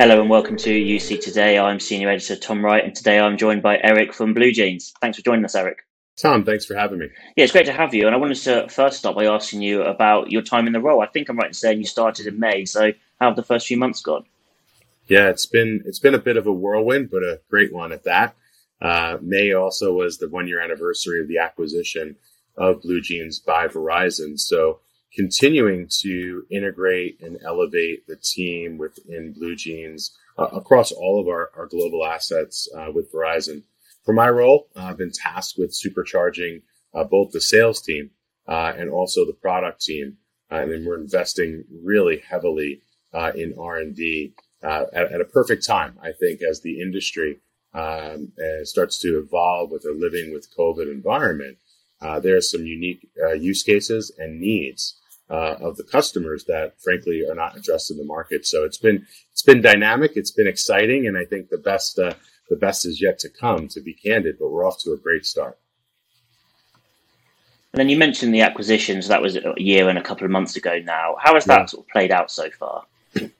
Hello and welcome to UC Today. I'm Senior Editor Tom Wright, and today I'm joined by Eric from Blue Jeans. Thanks for joining us, Eric. Tom, thanks for having me. Yeah, it's great to have you. And I wanted to first start by asking you about your time in the role. I think I'm right in saying you started in May. So how have the first few months gone? Yeah, it's been it's been a bit of a whirlwind, but a great one at that. Uh, May also was the one year anniversary of the acquisition of Blue Jeans by Verizon. So continuing to integrate and elevate the team within Blue Jeans uh, across all of our, our global assets uh, with Verizon. For my role, uh, I've been tasked with supercharging uh, both the sales team uh, and also the product team. and then we're investing really heavily in R&D at, at, a perfect time, I think, as the industry um, starts to evolve with a living with COVID environment. Uh, there are some unique uh, use cases and needs uh, of the customers that frankly are not addressed in the market. So it's been it's been dynamic, it's been exciting, and I think the best uh, the best is yet to come. To be candid, but we're off to a great start. And then you mentioned the acquisitions. That was a year and a couple of months ago now. How has that yeah. sort of played out so far? well,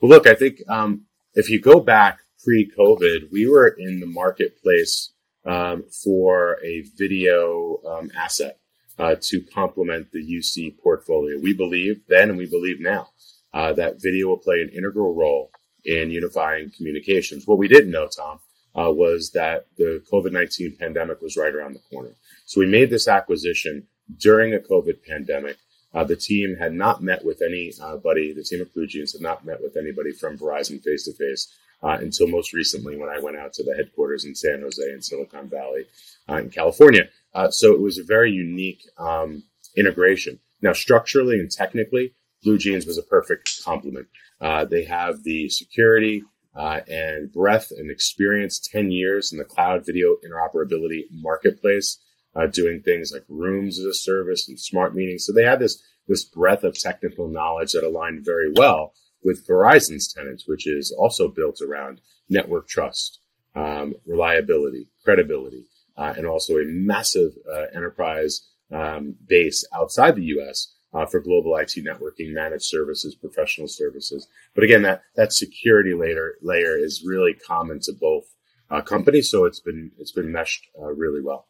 look, I think um, if you go back pre-COVID, we were in the marketplace um, for a video um, asset uh, to complement the UC portfolio. We believe then and we believe now uh, that video will play an integral role in unifying communications. What we didn't know, Tom, uh, was that the COVID 19 pandemic was right around the corner. So we made this acquisition during a COVID pandemic. Uh, the team had not met with anybody, the team of Blue Jeans had not met with anybody from Verizon face to face until most recently when I went out to the headquarters in San Jose in Silicon Valley uh, in California. Uh, so it was a very unique um, integration. Now, structurally and technically, Blue Jeans was a perfect complement. Uh, they have the security uh, and breadth and experience, 10 years in the cloud video interoperability marketplace, uh, doing things like rooms as a service and smart meetings. So they had this, this breadth of technical knowledge that aligned very well with Verizon's tenants, which is also built around network trust, um, reliability, credibility, uh, and also a massive uh, enterprise um, base outside the U.S. Uh, for global IT networking, managed services, professional services. But again, that that security layer layer is really common to both uh, companies, so it's been it's been meshed uh, really well.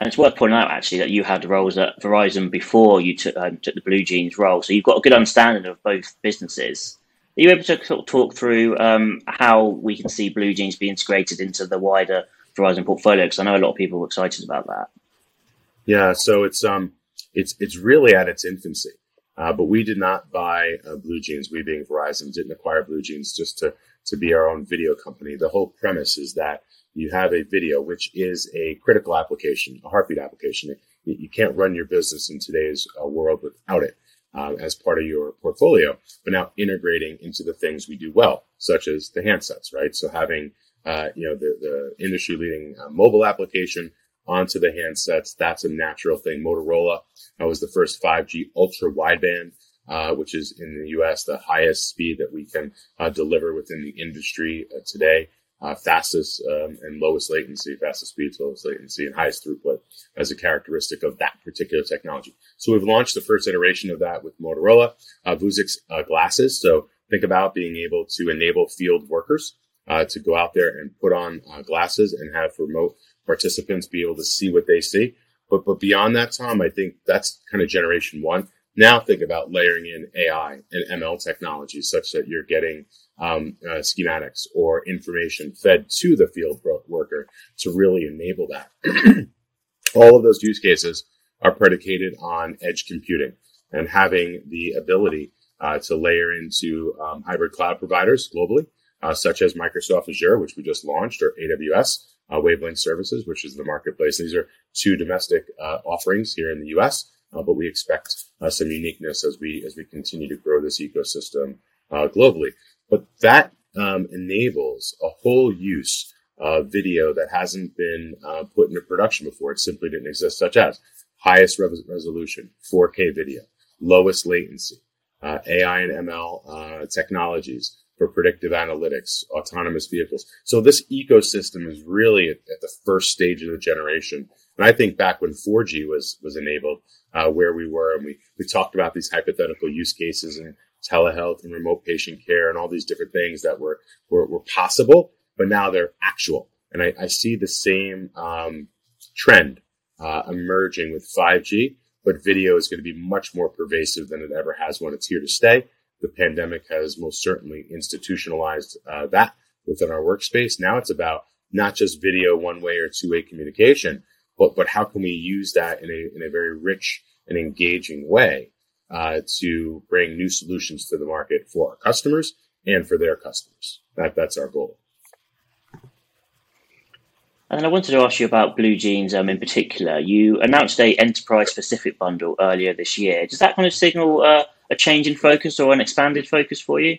And it's worth pointing out actually that you had roles at Verizon before you took, um, took the Blue Jeans role, so you've got a good understanding of both businesses. Are you able to sort of talk through um, how we can see Blue Jeans be integrated into the wider Verizon portfolio? Because I know a lot of people were excited about that. Yeah, so it's um, it's it's really at its infancy. Uh, but we did not buy uh, Blue Jeans. We, being Verizon, didn't acquire Blue Jeans just to to be our own video company. The whole premise is that you have a video, which is a critical application, a heartbeat application. You can't run your business in today's uh, world without it um, as part of your portfolio, but now integrating into the things we do well, such as the handsets, right? So having, uh, you know, the, the industry leading uh, mobile application onto the handsets, that's a natural thing. Motorola uh, was the first 5G ultra wideband. Uh, which is in the U.S. the highest speed that we can uh, deliver within the industry uh, today uh, fastest um, and lowest latency, fastest speeds, lowest latency, and highest throughput as a characteristic of that particular technology. So we've launched the first iteration of that with Motorola, uh, Vuzix uh, glasses. So think about being able to enable field workers uh, to go out there and put on glasses and have remote participants be able to see what they see. But but beyond that, Tom, I think that's kind of generation one. Now think about layering in AI and ML technologies such that you're getting um, uh, schematics or information fed to the field worker to really enable that. All of those use cases are predicated on edge computing and having the ability uh, to layer into um, hybrid cloud providers globally, uh, such as Microsoft Azure, which we just launched, or AWS, uh, Wavelength Services, which is the marketplace. These are two domestic uh, offerings here in the U.S., uh, but we expect uh, some uniqueness as we as we continue to grow this ecosystem globally. But that um, enables a whole use of video that hasn't been uh, put into production before. It simply didn't exist, such as highest res- resolution, 4K video, lowest latency, uh, AI and ML uh, technologies for predictive analytics, autonomous vehicles. So this ecosystem is really at, at, the first stage of the generation. And I think back when 4G was was enabled, uh, where we were, and we we talked about these hypothetical use cases and telehealth and remote patient care and all these different things that were, were, were possible, but now they're actual. And I, I see the same um, trend uh, emerging with 5G, but video is going to be much more pervasive than it ever has when it's here to stay. The pandemic has most certainly institutionalized uh, that within our workspace. Now it's about not just video one way or two way communication, but, but how can we use that in a, in a very rich and engaging way uh, to bring new solutions to the market for our customers and for their customers. That, that's our goal. And then I wanted to ask you about BlueJeans um, in particular. You announced a enterprise specific bundle earlier this year. Does that kind of signal uh, a change in focus or an expanded focus for you?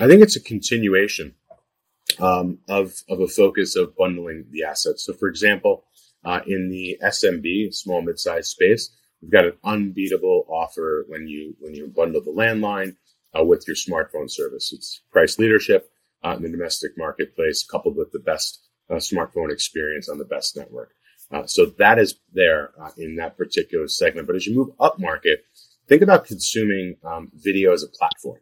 I think it's a continuation um, of, of a focus of bundling the assets. So, for example, uh, in the SMB, small mid-sized space, we've got an unbeatable offer when you when you bundle the landline uh, with your smartphone service. It's price leadership uh, in the domestic marketplace, coupled with the best uh, smartphone experience on the best network. Uh, so that is there uh, in that particular segment. But as you move up market, think about consuming um, video as a platform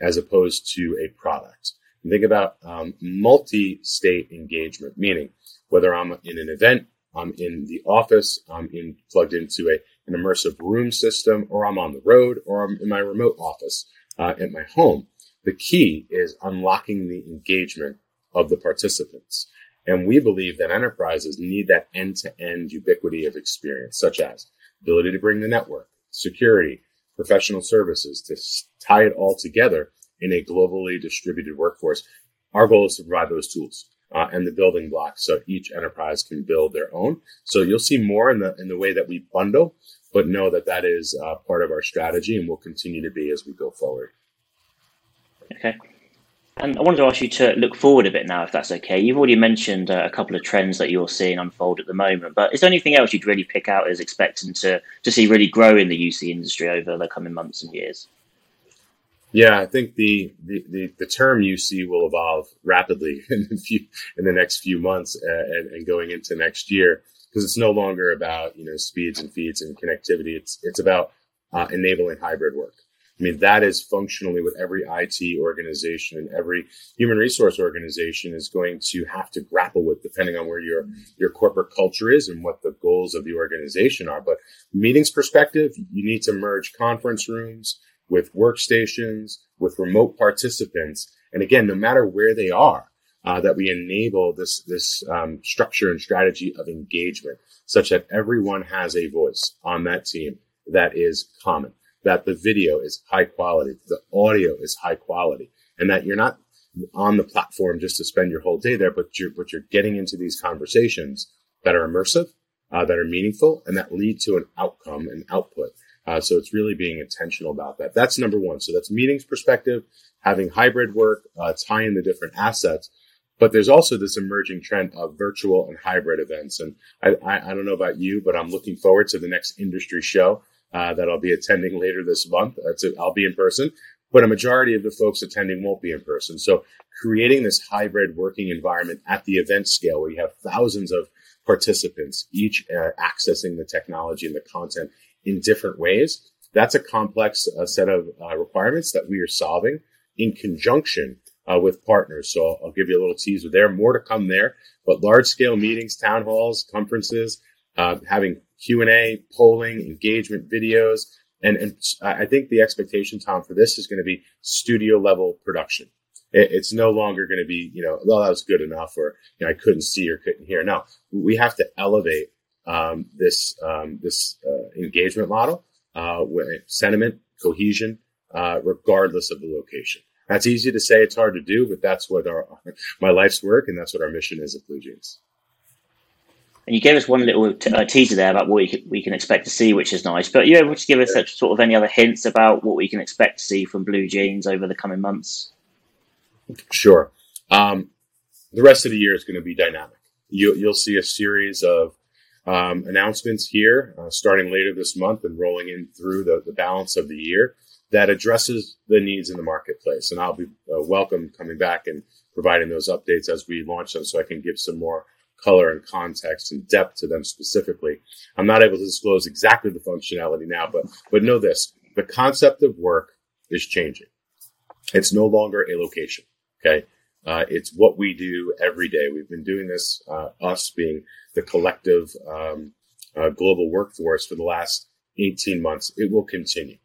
as opposed to a product. And think about um, multi-state engagement, meaning whether I'm in an event, I'm in the office, I'm in plugged into a, an immersive room system, or I'm on the road, or I'm in my remote office uh, at my home. The key is unlocking the engagement of the participants. And we believe that enterprises need that end to end ubiquity of experience, such as ability to bring the network, security, professional services to tie it all together in a globally distributed workforce. Our goal is to provide those tools. Uh, and the building blocks so each enterprise can build their own. So you'll see more in the in the way that we bundle, but know that that is uh, part of our strategy and will continue to be as we go forward. Okay. And I wanted to ask you to look forward a bit now, if that's okay. You've already mentioned uh, a couple of trends that you're seeing unfold at the moment, but is there anything else you'd really pick out as expecting to, to see really grow in the UC industry over the coming months and years? Yeah, I think the, the, the, the term UC will evolve rapidly in the, few, in the next few months uh, and, and going into next year because it's no longer about you know speeds and feeds and connectivity. It's it's about uh, enabling hybrid work. I mean, that is functionally what every IT organization and every human resource organization is going to have to grapple with, depending on where your, your corporate culture is and what the goals of the organization are. But meetings perspective, you need to merge conference rooms with workstations, with remote participants. And again, no matter where they are, uh, that we enable this this um, structure and strategy of engagement, such that everyone has a voice on that team that is common that the video is high quality, the audio is high quality, and that you're not on the platform just to spend your whole day there, but you're but you're getting into these conversations that are immersive, uh, that are meaningful, and that lead to an outcome and output. Uh, so it's really being intentional about that. That's number one. So that's meetings perspective, having hybrid work, uh, tying the different assets. But there's also this emerging trend of virtual and hybrid events. And I, I, I don't know about you, but I'm looking forward to the next industry show uh, that I'll be attending later this month. i I'll be in person, but a majority of the folks attending won't be in person. So creating this hybrid working environment at the event scale where you have thousands of participants, each uh, accessing the technology and the content in different ways. That's a complex uh, set of uh, requirements that we are solving in conjunction uh, with partners. So I'll, I'll, give you a little teaser there. More to come there, but large scale meetings, town halls, conferences, uh, having Q and A, polling, engagement videos, and and I think the expectation, Tom, for this is going to be studio level production. It, it's no longer going to be you know well that was good enough or you know I couldn't see or couldn't hear. No, we have to elevate um, this um, this uh, engagement model uh, with sentiment, cohesion, uh, regardless of the location. That's easy to say. It's hard to do, but that's what our my life's work, and that's what our mission is at BlueJeans. And you gave us one little t- uh, teaser there about what we can, we can expect to see, which is nice. But are you able to give us sort of any other hints about what we can expect to see from Blue Jeans over the coming months? Sure. Um, the rest of the year is going to be dynamic. You, will see a series of um, announcements here uh, starting later this month and rolling in through the, the, balance of the year that addresses the needs in the marketplace. And I'll be uh, welcome coming back and providing those updates as we launch them so I can give some more color and context and depth to them specifically. I'm not able to disclose exactly the functionality now, but but know this: the concept of work is changing. It's no longer a location. Okay. Uh, it's what we do every day. We've been doing this, uh, us being the collective um, uh, global workforce for the last 18 months. It will continue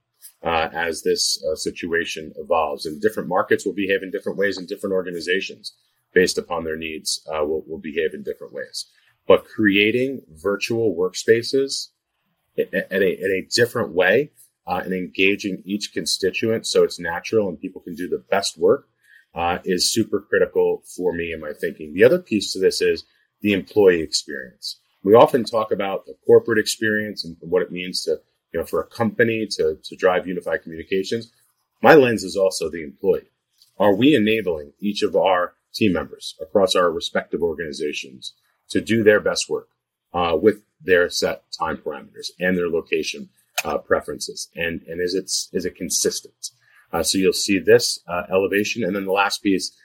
uh, as this uh, situation evolves. And different markets will behave in different ways, in different organizations, based upon their needs, uh, will, will behave in different ways. But creating virtual workspaces in a, in a different way and engaging each constituent so it's natural and people can do the best work uh, is super critical for me and my thinking. The other piece to this is the employee experience. We often talk about the corporate experience and what it means to, you know, for a company to, to drive unified communications. My lens is also the employee. Are we enabling each of our team members across our respective organizations to do their best work uh, with their set time parameters and their location uh, preferences? And, and is it, is it consistent? Uh, so you'll see this uh, elevation. And then the last piece,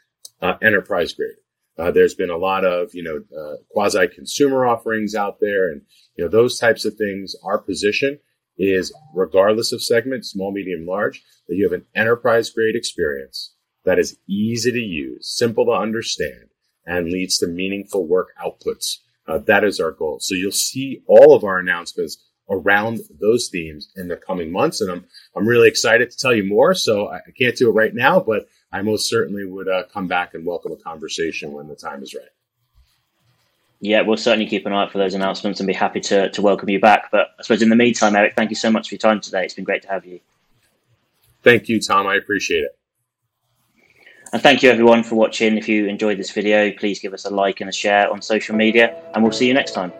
uh, enterprise grade. Uh, there's been a lot of, you know, uh, quasi consumer offerings out there and, you know, those types of things. Our position is regardless of segment, small, medium, large, that you have an enterprise grade experience that is easy to use, simple to understand, and leads to meaningful work outputs. Uh, that is our goal. So you'll see all of our announcements around those themes in the coming months. And I'm, I'm really excited to tell you more. So I can't do it right now, but I most certainly would uh, come back and welcome a conversation when the time is right. Yeah, we'll certainly keep an eye out for those announcements and be happy to, to welcome you back. But I suppose in the meantime, Eric, thank you so much for your time today. It's been great to have you. Thank you, Tom. I appreciate it. And thank you everyone for watching. If you enjoyed this video, please give us a like and a share on social media, and we'll see you next time.